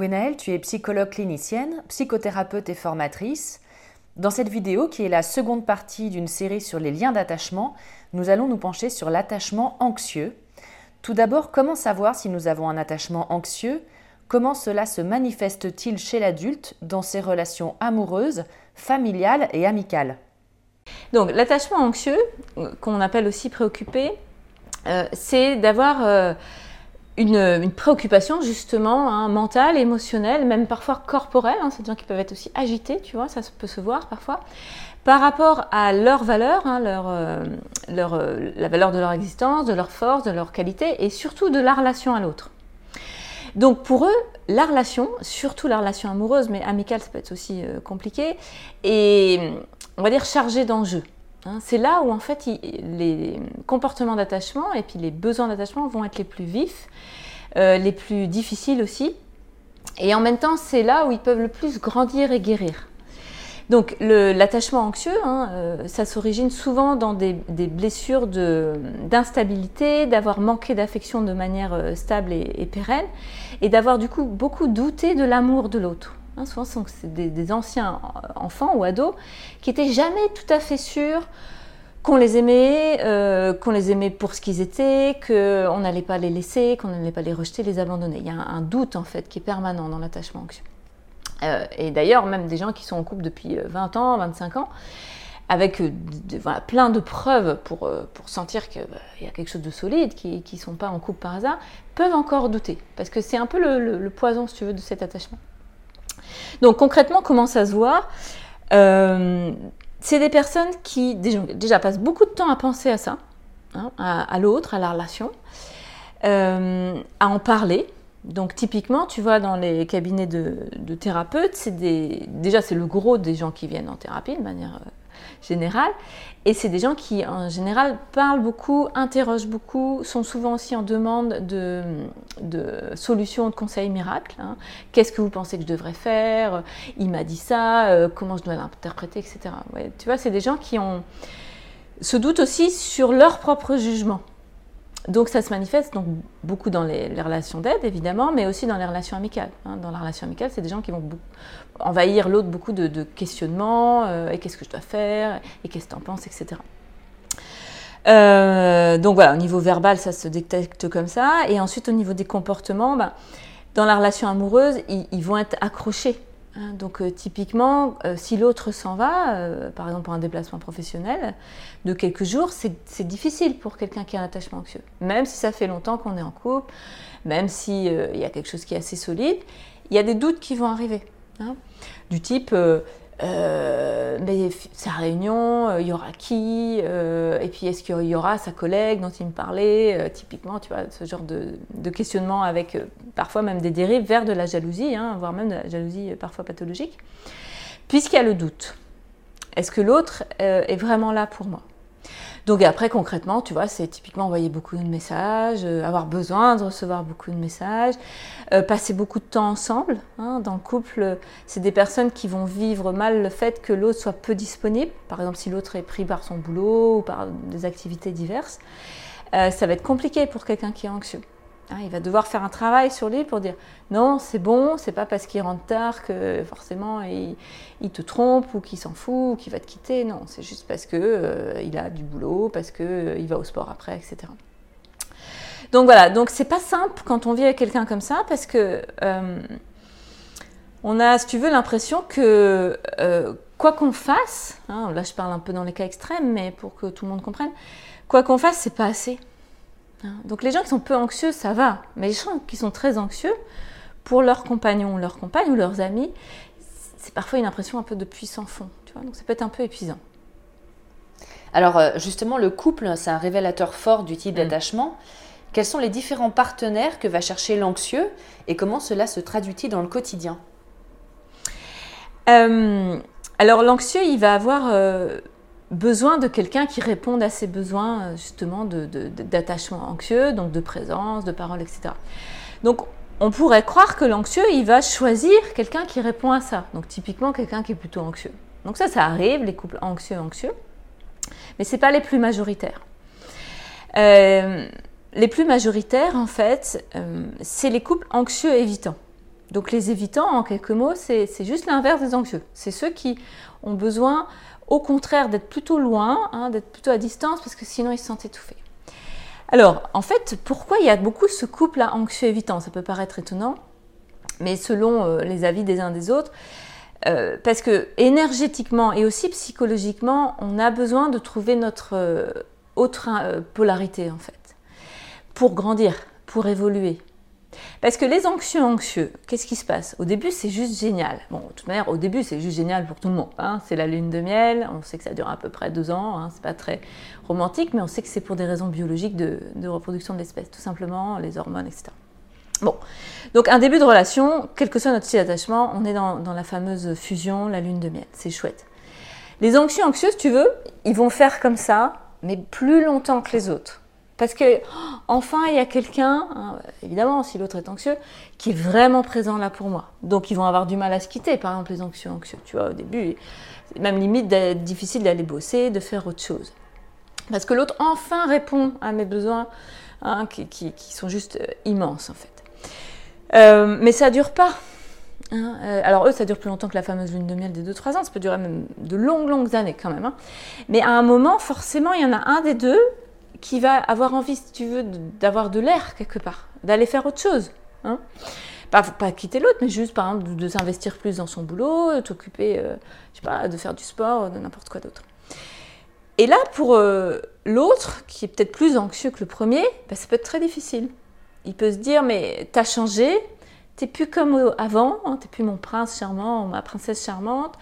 Gwenaëlle, tu es psychologue clinicienne, psychothérapeute et formatrice. Dans cette vidéo, qui est la seconde partie d'une série sur les liens d'attachement, nous allons nous pencher sur l'attachement anxieux. Tout d'abord, comment savoir si nous avons un attachement anxieux? Comment cela se manifeste-t-il chez l'adulte dans ses relations amoureuses, familiales et amicales? Donc l'attachement anxieux, euh, qu'on appelle aussi préoccupé, euh, c'est d'avoir euh, une, préoccupation justement hein, mentale, émotionnelle, même parfois corporelle. Hein, c'est des gens qui peuvent être aussi agités, tu vois, ça peut se voir parfois, par rapport à leur valeur, hein, leur, euh, leur, euh, la valeur de leur existence, de leur force, de leur qualité, et surtout de la relation à l'autre. Donc pour eux, la relation, surtout la relation amoureuse, mais amicale, ça peut être aussi euh, compliqué, et on va dire chargée d'enjeux. Hein. c'est là où en fait les comportements d'attachement et puis les besoins d'attachement vont être les plus vifs, euh, les plus difficiles aussi. Et en même temps, c'est là où ils peuvent le plus grandir et guérir. Donc l'attachement anxieux, hein, euh, ça s'origine souvent dans des, blessures d'instabilité, d'avoir manqué d'affection de manière euh, stable et, et pérenne, et d'avoir du coup beaucoup douté de l'amour de l'autre. Hein, souvent, c'est des, des anciens enfants ou ados qui étaient jamais tout à fait sûrs qu'on les aimait, euh, qu'on les aimait pour ce qu'ils étaient, qu'on n'allait pas les laisser, qu'on n'allait pas les rejeter, les abandonner. Il y a un, doute en fait qui est permanent dans l'attachement anxieux. Euh, et d'ailleurs, même des gens qui sont en couple depuis euh, 20 ans, 25 ans, avec euh, plein de preuves pour, euh, sentir qu'il y a quelque chose de solide, qui ne sont pas en couple par hasard, peuvent encore douter. Parce que c'est un peu le- le poison, si tu veux, de cet attachement. Donc concrètement, comment ça se voit Euh, C'est des personnes qui déjà, passent beaucoup de temps à penser à ça, hein, à, l'autre, à la relation, euh, à en parler, Donc typiquement, tu vois, dans les cabinets de, thérapeutes, c'est déjà c'est le gros des gens qui viennent en thérapie de manière euh, générale, et c'est des gens qui en général parlent beaucoup, interrogent beaucoup, sont souvent aussi en demande de, solutions, de conseils miracles. Hein. Qu'est-ce que vous pensez que je devrais faire? Il m'a dit ça, euh, comment je dois l'interpréter, etc. tu vois, c'est des gens qui ont se doutent aussi sur leur propre jugement. Donc ça se manifeste donc beaucoup dans les, relations d'aide évidemment, mais aussi dans les relations amicales. Hein. Dans la relation amicale, c'est des gens qui vont envahir l'autre beaucoup de, questionnements euh, et qu'est-ce que je dois faire et qu'est-ce que tu en penses, etc. Euh, donc voilà, au niveau verbal, ça se détecte comme ça. Et ensuite, au niveau des comportements, ben, dans la relation amoureuse, ils vont être accrochés donc euh, typiquement, euh, si l'autre s'en va, euh, par exemple pour un déplacement professionnel, de quelques jours, c'est difficile pour quelqu'un qui a un attachement anxieux. Même si ça fait longtemps qu'on est en couple, même s'il y a quelque chose qui est assez solide, il y a des doutes qui vont arriver. Hein. du type, euh, sa réunion, euh, il y aura qui euh, Et puis est-ce qu'il y aura sa collègue dont il me parlait Typiquement, tu vois, ce genre de, questionnement avec parfois même des dérives vers de la jalousie, hein, voire même de la jalousie parfois pathologique, puisqu'il y a le doute. Est-ce que l'autre est vraiment là pour moi? Donc après, concrètement, tu vois, c'est typiquement envoyer beaucoup de messages, euh, avoir besoin de recevoir beaucoup de messages, euh, passer beaucoup de temps ensemble. Hein. dans le couple, c'est des personnes qui vont vivre mal le fait que l'autre soit peu disponible. Par exemple, si l'autre est pris par son boulot ou par des activités diverses, euh, ça va être compliqué pour quelqu'un qui est anxieux. Hein, il va devoir faire un travail sur lui pour dire non, c'est bon, c'est pas parce qu'il rentre tard que forcément il, te trompe ou qu'il s'en fout ou qu'il va te quitter. Non, c'est juste parce que euh, il a du boulot, parce que euh, il va au sport après, etc. Donc voilà, donc c'est pas simple quand on vit avec quelqu'un comme ça parce que euh, on a, si tu veux, l'impression que quoi qu'on fasse, hein, là je parle un peu dans les cas extrêmes, mais pour que tout le monde comprenne, quoi qu'on fasse, c'est pas assez. Hein. Donc les gens qui sont peu anxieux, ça va. Mais les gens qui sont très anxieux, pour leurs compagnons, leurs compagnes ou leurs amis, c'est parfois une impression un peu de puissant fond. Tu vois Donc ça peut être un peu épuisant. Alors euh, justement, le couple, c'est un révélateur fort du type mm. d'attachement. Quels sont les différents partenaires que va chercher l'anxieux et comment cela se traduit-il dans le quotidien? Euh, Alors l'anxieux, il va avoir euh, besoin de quelqu'un qui réponde à ses besoins euh, justement d'attachement de, anxieux, donc de présence, de parole, etc. Donc on pourrait croire que l'anxieux, il va choisir quelqu'un qui répond à ça. Donc typiquement quelqu'un qui est plutôt anxieux. Donc ça, ça arrive, les couples anxieux-anxieux, mais ce n'est pas les plus majoritaires. Euh, les plus majoritaires, en fait, euh, c'est les couples anxieux évitants. Donc les évitants, en quelques mots, c'est juste l'inverse des anxieux. C'est ceux qui ont besoin au contraire d'être plutôt loin, hein, d'être plutôt à distance, parce que sinon ils se sentent étouffés. Alors, en fait, pourquoi il y a beaucoup ce couple-là anxieux-évitant Ça peut paraître étonnant, mais selon euh, les avis des uns des autres, euh, parce que énergétiquement et aussi psychologiquement, on a besoin de trouver notre euh, autre polarité, en fait, pour grandir, pour évoluer, parce que les anxieux anxieux, qu'est-ce qui se passe? Au début, c'est juste génial. Bon, de toute manière, au début, c'est juste génial pour tout le monde. Hein. C'est la lune de miel, on sait que ça dure à peu près deux ans, hein. c'est pas très romantique, mais on sait que c'est pour des raisons biologiques de, reproduction de l'espèce, tout simplement, les hormones, etc. Bon, donc un début de relation, quel que soit notre style d'attachement, on est dans, dans la fameuse fusion, la lune de miel, c'est chouette. Les anxieux anxieux, tu veux, ils vont faire comme ça, mais plus longtemps que les autres. Parce que enfin, il y a quelqu'un, hein, évidemment, si l'autre est anxieux, qui est vraiment présent là pour moi. Donc ils vont avoir du mal à se quitter, par exemple les anxieux anxieux. Tu vois, au début, même limite difficile d'aller bosser, de faire autre chose. Parce que l'autre enfin répond à mes besoins, hein, qui, sont juste euh, immenses en fait. Euh, mais ça dure pas. Hein. Euh, alors eux, ça dure plus longtemps que la fameuse lune de miel des 2-3 ans, ça peut durer même de longues, longues années quand même. Mais à un moment, forcément, il y en a un des deux qui va avoir envie, si tu veux, d'avoir de l'air quelque part, d'aller faire autre chose. Hein pas, pas, quitter l'autre, mais juste par exemple de, s'investir plus dans son boulot, de t'occuper, euh, je sais pas, de faire du sport, de n'importe quoi d'autre. Et là, pour euh, l'autre, qui est peut-être plus anxieux que le premier, ben, ça peut être très difficile. Il peut se dire, mais t'as changé, t'es plus comme avant, hein, t'es plus mon prince charmant, ma princesse charmante,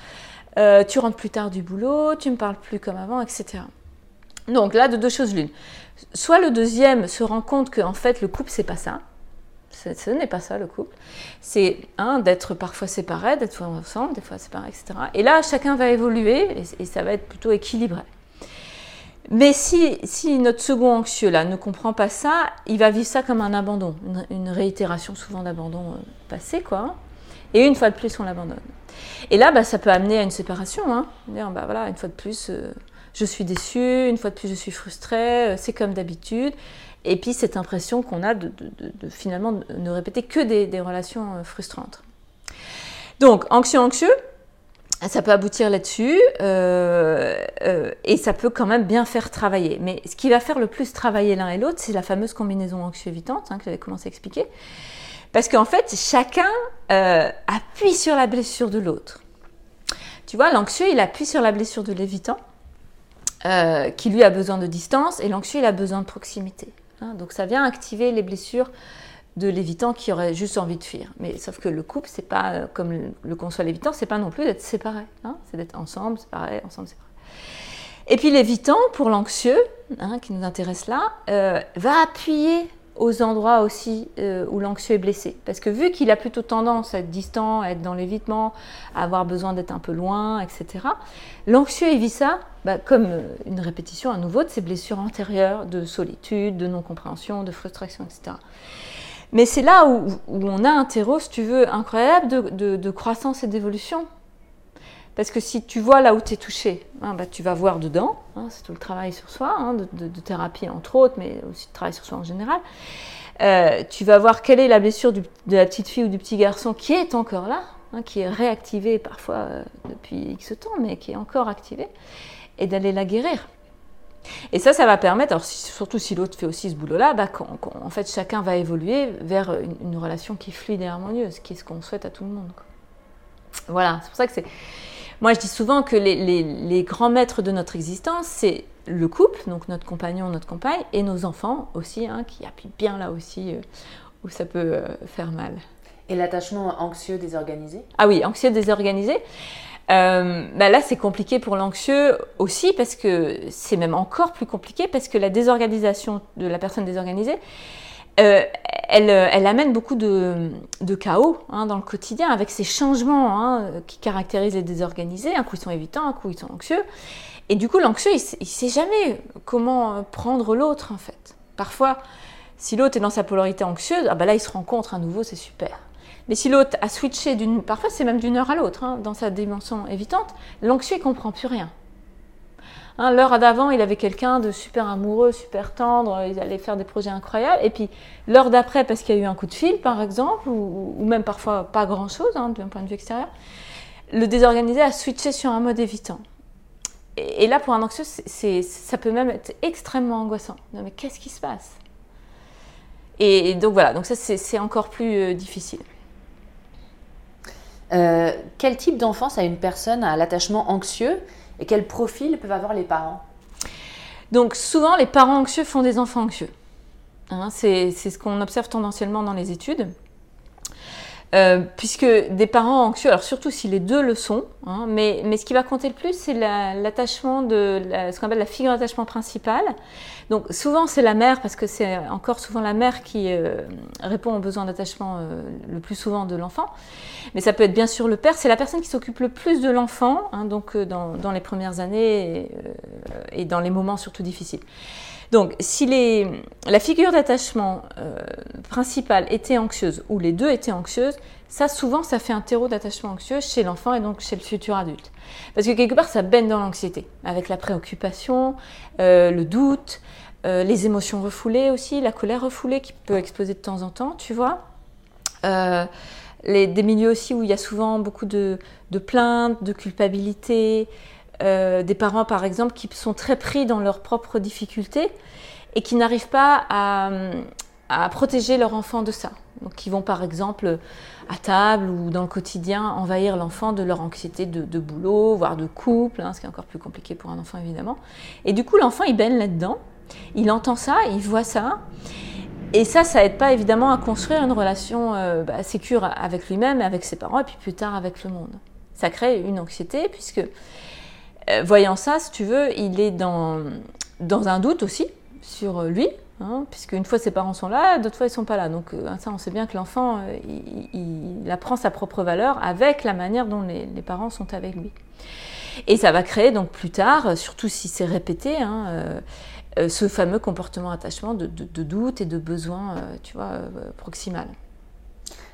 euh, tu rentres plus tard du boulot, tu me parles plus comme avant, etc. Donc là, de deux choses l'une. Soit le deuxième se rend compte qu'en fait le couple c'est pas ça, Ce n'est pas ça le couple. C'est un d'être parfois séparés, d'être ensemble, des fois séparés, etc. Et là, chacun va évoluer et, ça va être plutôt équilibré. Mais si, si, notre second anxieux là ne comprend pas ça, il va vivre ça comme un abandon, une, réitération souvent d'abandon euh, passé, quoi. Et une fois de plus, on l'abandonne. Et là, bah, ça peut amener à une séparation. Hein. Dire, bah, voilà, une fois de plus, euh, je suis déçue, une fois de plus, je suis frustrée, euh, c'est comme d'habitude. Et puis cette impression qu'on a de, finalement ne répéter que des, relations euh, frustrantes. Donc, anxieux-anxieux, ça peut aboutir là-dessus et ça peut quand même bien faire travailler. Mais ce qui va faire le plus travailler l'un et l'autre, c'est la fameuse combinaison anxieux-évitante hein, que j'avais commencé à expliquer. Parce qu'en fait, chacun euh, appuie sur la blessure de l'autre. Tu vois, l'anxieux, il appuie sur la blessure de l'évitant, euh, qui lui a besoin de distance, et l'anxieux, il a besoin de proximité. Hein. donc ça vient activer les blessures de l'évitant qui aurait juste envie de fuir. Mais sauf que le couple, c'est pas euh, comme le, conçoit l'évitant, c'est pas non plus d'être séparés. Hein. c'est d'être ensemble, séparés, ensemble, séparés. Et puis l'évitant, pour l'anxieux, hein, qui nous intéresse là, va appuyer aux endroits aussi euh, où l'anxieux est blessé. Parce que vu qu'il a plutôt tendance à être distant, à être dans l'évitement, à avoir besoin d'être un peu loin, etc., l'anxieux vit ça bah, comme euh, une répétition à nouveau de ses blessures antérieures de solitude, de non-compréhension, de frustration, etc. Mais c'est là où, on a un terreau, si tu veux, incroyable de croissance et d'évolution. Parce que si tu vois là où tu es touché, hein, bah, tu vas voir dedans. Hein, c'est tout le travail sur soi, hein, de, thérapie entre autres, mais aussi de travail sur soi en général. Euh, tu vas voir quelle est la blessure de la petite fille ou du petit garçon qui est encore là, qui est réactivée parfois euh, depuis X temps, mais qui est encore activée, et d'aller la guérir. Et ça, ça va permettre, surtout si l'autre fait aussi ce boulot-là, bah, en fait chacun va évoluer vers une, relation qui est fluide et harmonieuse, qui est ce qu'on souhaite à tout le monde. Voilà, c'est pour ça que c'est moi, je dis souvent que les, grands maîtres de notre existence, c'est le couple, donc notre compagnon, notre compagne, et nos enfants aussi, hein, qui appuient bien là aussi euh, où ça peut euh, faire mal. Et l'attachement anxieux désorganisé? Ah oui, anxieux désorganisé. Euh, bah là, c'est compliqué pour l'anxieux aussi parce que c'est même encore plus compliqué parce que la désorganisation de la personne désorganisée, euh, elle, euh, elle, amène beaucoup de, chaos hein, dans le quotidien avec ces changements hein, qui caractérisent les désorganisés. Un coup ils sont évitants, un coup ils sont anxieux. Et du coup, l'anxieux, il ne sait jamais comment prendre l'autre en fait. Parfois, si l'autre est dans sa polarité anxieuse, ah bah là, il se rencontre à nouveau, c'est super. Mais si l'autre a switché d'une, parfois c'est même d'une heure à l'autre, hein, dans sa dimension évitante, l'anxieux ne comprend plus rien. Hein, l'heure d'avant, il avait quelqu'un de super amoureux, super tendre, ils allaient faire des projets incroyables. Et puis l'heure d'après, parce qu'il y a eu un coup de fil, par exemple, ou, même parfois pas grand-chose hein, d'un point de vue extérieur, le désorganisé a switché sur un mode évitant. Et, là, pour un anxieux, ça peut même être extrêmement angoissant. mais qu'est-ce qui se passe? Et, donc voilà, donc ça c'est encore plus euh, difficile. Euh, quel type d'enfance a une personne à l'attachement anxieux? Et quel profil peuvent avoir les parents? Donc souvent, les parents anxieux font des enfants anxieux. Hein, c'est ce qu'on observe tendanciellement dans les études. Euh, puisque des parents anxieux, alors surtout si les deux le sont, hein, mais, mais, ce qui va compter le plus, c'est l'attachement de ce qu'on appelle la figure d'attachement principale. Donc souvent c'est la mère, parce que c'est encore souvent la mère qui euh, répond aux besoins d'attachement euh, le plus souvent de l'enfant. Mais ça peut être bien sûr le père, c'est la personne qui s'occupe le plus de l'enfant, hein, donc dans, dans, les premières années et, et dans les moments surtout difficiles. Donc, si la figure d'attachement euh, principale était anxieuse ou les deux étaient anxieuses, ça souvent ça fait un terreau d'attachement anxieux chez l'enfant et donc chez le futur adulte. Parce que quelque part ça baigne dans l'anxiété, avec la préoccupation, euh, le doute, euh, les émotions refoulées aussi, la colère refoulée qui peut exploser de temps en temps, tu vois. des milieux aussi où il y a souvent beaucoup de, de plaintes, de culpabilité, euh, des parents par exemple qui sont très pris dans leurs propres difficultés et qui n'arrivent pas à, protéger leur enfant de ça. Donc qui vont par exemple à table ou dans le quotidien envahir l'enfant de leur anxiété de, boulot, voire de couple, hein, ce qui est encore plus compliqué pour un enfant évidemment. Et du coup l'enfant il baigne là-dedans, il entend ça, il voit ça. Et ça, ça aide pas évidemment à construire une relation euh, bah, sécure avec lui-même, avec ses parents, et puis plus tard avec le monde. Ça crée une anxiété, puisque euh, voyant ça, si tu veux, il est dans, dans un doute aussi sur lui, Hein, puisque une fois ses parents sont là, d'autres fois ils sont pas là. Donc ça, on sait bien que l'enfant, il, apprend sa propre valeur avec la manière dont les, parents sont avec lui. Et ça va créer donc plus tard, surtout si c'est répété, hein, ce fameux comportement attachement de, doute et de besoin, tu vois, proximal.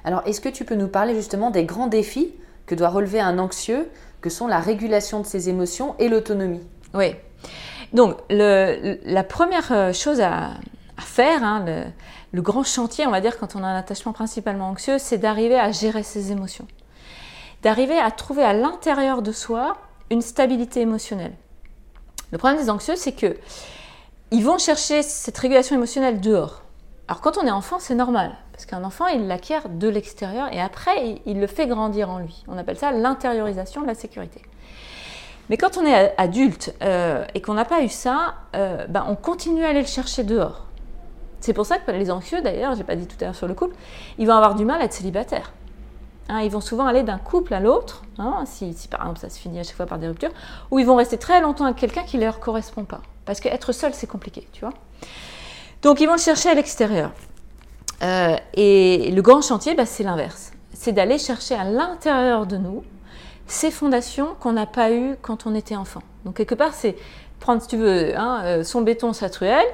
Alors, est-ce que tu peux nous parler justement des grands défis que doit relever un anxieux, que sont la régulation de ses émotions et l'autonomie Oui. Donc, la première euh, chose à, faire, hein, le, grand chantier, on va dire, quand on a un attachement principalement anxieux, c'est d'arriver à gérer ses émotions. D'arriver à trouver à l'intérieur de soi une stabilité émotionnelle. Le problème des anxieux, c'est que ils vont chercher cette régulation émotionnelle dehors. Alors quand on est enfant, c'est normal, parce qu'un enfant, il l'acquiert de l'extérieur et après, il, le fait grandir en lui. On appelle ça l'intériorisation de la sécurité. Mais quand on est adulte euh, et qu'on n'a pas eu ça, euh, ben, on continue à aller le chercher dehors. C'est pour ça que les anxieux, d'ailleurs, j'ai pas dit tout à l'heure sur le couple, ils vont avoir du mal à être célibataires. Hein, ils vont souvent aller d'un couple à l'autre, hein, si, si, par exemple ça se finit à chaque fois par des ruptures, ou ils vont rester très longtemps avec quelqu'un qui ne leur correspond pas. Parce qu'être seul, c'est compliqué, tu vois. Donc ils vont le chercher à l'extérieur. Euh, et le grand chantier, bah, c'est l'inverse. C'est d'aller chercher à l'intérieur de nous ces fondations qu'on n'a pas eues quand on était enfant. Donc quelque part, c'est prendre, si tu veux, hein, euh, son béton satruel,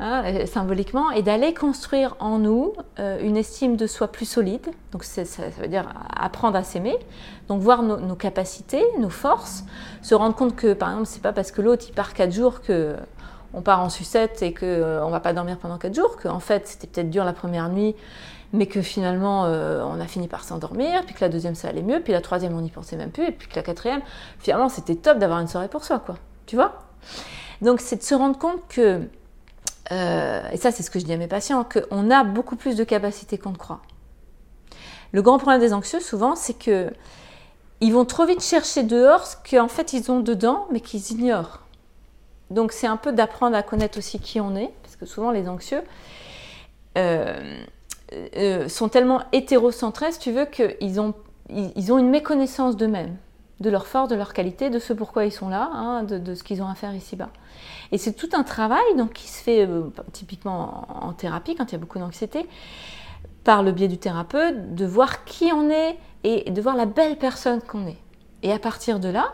hein, euh, symboliquement, et d'aller construire en nous une estime de soi plus solide. Donc ça, veut dire apprendre à s'aimer, donc voir nos, nos, capacités, nos forces, se rendre compte que, par exemple, c'est pas parce que l'autre il part quatre jours que on part en sucette et qu'on euh, ne va pas dormir pendant 4 jours, qu'en fait c'était peut-être dur la première nuit, mais que finalement euh, on a fini par s'endormir, puis que la deuxième ça allait mieux, puis la troisième on n'y pensait même plus, et puis que la quatrième, finalement c'était top d'avoir une soirée pour soi, quoi. Tu vois? Donc c'est de se rendre compte que, euh, et ça c'est ce que je dis à mes patients, qu'on a beaucoup plus de capacités qu'on ne croit. Le grand problème des anxieux souvent c'est que ils vont trop vite chercher dehors ce qu'en fait ils ont dedans, mais qu'ils ignorent. Donc c'est un peu d'apprendre à connaître aussi qui on est, parce que souvent les anxieux euh, euh, sont tellement hétérocentrés, si tu veux, qu'ils ont, ils, ont une méconnaissance d'eux-mêmes, de leur force, de leur qualité, de ce pourquoi ils sont là, hein, de, ce qu'ils ont à faire ici-bas. Et c'est tout un travail donc, qui se fait euh, typiquement en, thérapie, quand il y a beaucoup d'anxiété, par le biais du thérapeute, de voir qui on est et de voir la belle personne qu'on est. Et à partir de là,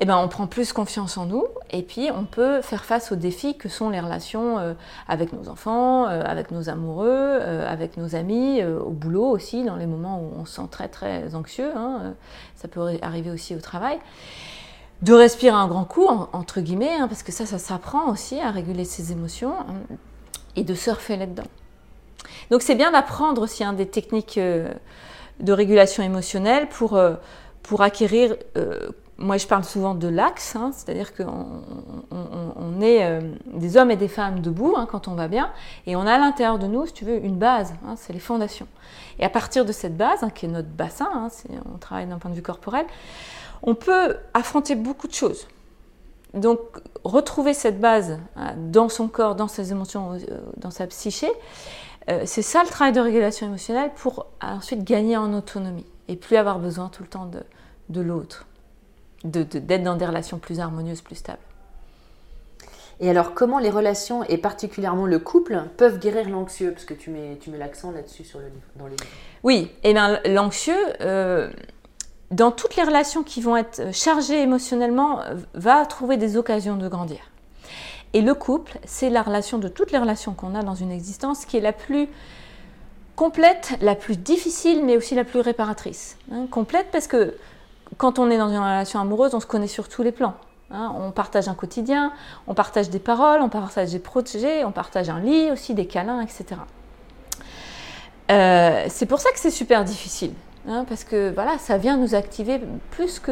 eh ben, on prend plus confiance en nous et puis on peut faire face aux défis que sont les relations euh, avec nos enfants, euh, avec nos amoureux, euh, avec nos amis, au boulot aussi, dans les moments où on se sent très très anxieux. Hein, ça peut arriver aussi au travail. De respirer un grand coup, entre guillemets, hein, parce que ça, ça s'apprend aussi à réguler ses émotions hein, et de surfer là-dedans. Donc c'est bien d'apprendre aussi des techniques de régulation émotionnelle pour, pour acquérir moi, je parle souvent de l'axe, hein, c'est-à-dire qu'on on, est euh, des hommes et des femmes debout hein, quand on va bien, et on a à l'intérieur de nous, si tu veux, une base, hein, c'est les fondations. Et à partir de cette base, qui est notre bassin, on travaille d'un point de vue corporel, on peut affronter beaucoup de choses. Donc, retrouver cette base dans son corps, dans ses émotions, euh, dans sa psyché, euh, c'est ça le travail de régulation émotionnelle pour ensuite gagner en autonomie et plus avoir besoin tout le temps de l'autre d'être dans des relations plus harmonieuses, plus stables. Et alors, comment les relations, et particulièrement le couple, peuvent guérir l'anxieux? Parce que tu mets, tu mets l'accent là-dessus sur le, dans le livre. Oui, et bien l'anxieux, euh, dans toutes les relations qui vont être chargées émotionnellement, va trouver des occasions de grandir. Et le couple, c'est la relation de toutes les relations qu'on a dans une existence qui est la plus complète, la plus difficile, mais aussi la plus réparatrice. Hein, complète parce que quand on est dans une relation amoureuse, on se connaît sur tous les plans. Hein. on partage un quotidien, on partage des paroles, on partage des protégés, on partage un lit aussi, des câlins, etc. Euh, c'est pour ça que c'est super difficile. Hein, parce que voilà, ça vient nous activer plus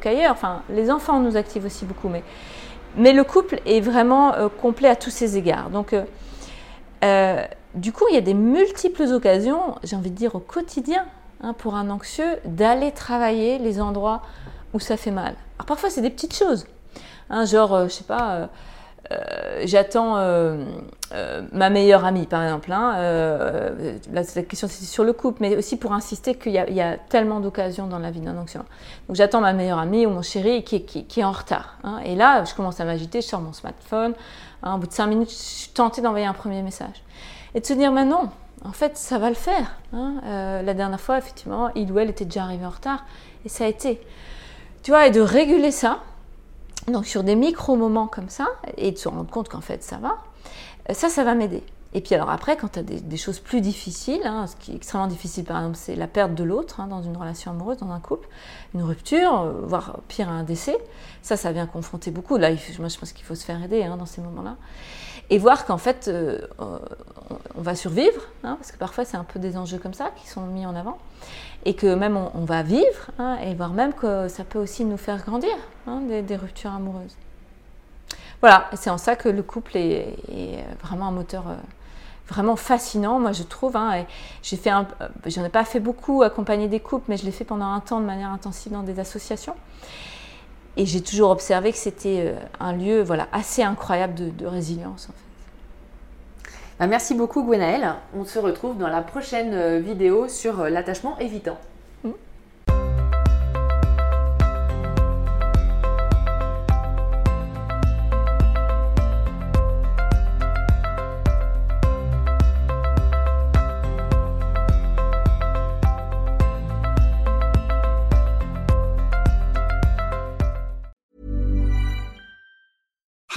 qu'ailleurs. enfin, les enfants nous activent aussi beaucoup, mais, mais le couple est vraiment euh, complet à tous ces égards. Donc, euh, du coup, il y a des multiples occasions, j'ai envie de dire au quotidien, Hein, pour un anxieux d'aller travailler les endroits où ça fait mal. Alors parfois c'est des petites choses, hein, genre, je euh, je sais pas, euh, j'attends ma meilleure amie, par exemple. Hein, la question c'est sur le couple, mais aussi pour insister qu'il y, a tellement d'occasions dans la vie d'un anxieux. Donc j'attends ma meilleure amie ou mon chéri qui, est en retard. Et là, je commence à m'agiter, je sors mon smartphone. Au bout de cinq minutes, je suis tentée d'envoyer un premier message. Et de se dire, mais non, en fait, ça va le faire. la dernière fois, effectivement, il ou elle était déjà arrivé en retard. Et ça a été. Tu vois, et de réguler ça, donc sur des micro-moments comme ça, et de se rendre compte qu'en fait ça va, euh, ça, ça va m'aider. Et puis alors après, quand tu as des, choses plus difficiles, hein, ce qui est extrêmement difficile par exemple, c'est la perte de l'autre hein, dans une relation amoureuse, dans un couple, une rupture, euh, voire pire un décès, ça, ça vient confronter beaucoup. Là, moi je pense qu'il faut se faire aider hein, dans ces moments-là. Et voir qu'en fait, euh, on va survivre, parce que parfois c'est un peu des enjeux comme ça qui sont mis en avant et que même on, va vivre, hein, et voire même que ça peut aussi nous faire grandir, hein, des, ruptures amoureuses. Voilà, c'est en ça que le couple est, vraiment un moteur euh, vraiment fascinant, moi je trouve. Hein, j'ai fait euh, j'en ai pas fait beaucoup accompagner des couples, mais je l'ai fait pendant un temps de manière intensive dans des associations. Et j'ai toujours observé que c'était euh, un lieu voilà, assez incroyable de, résilience. En fait. Bah, merci beaucoup Gwenaëlle. On se retrouve dans la prochaine euh, vidéo sur euh, l'attachement évitant.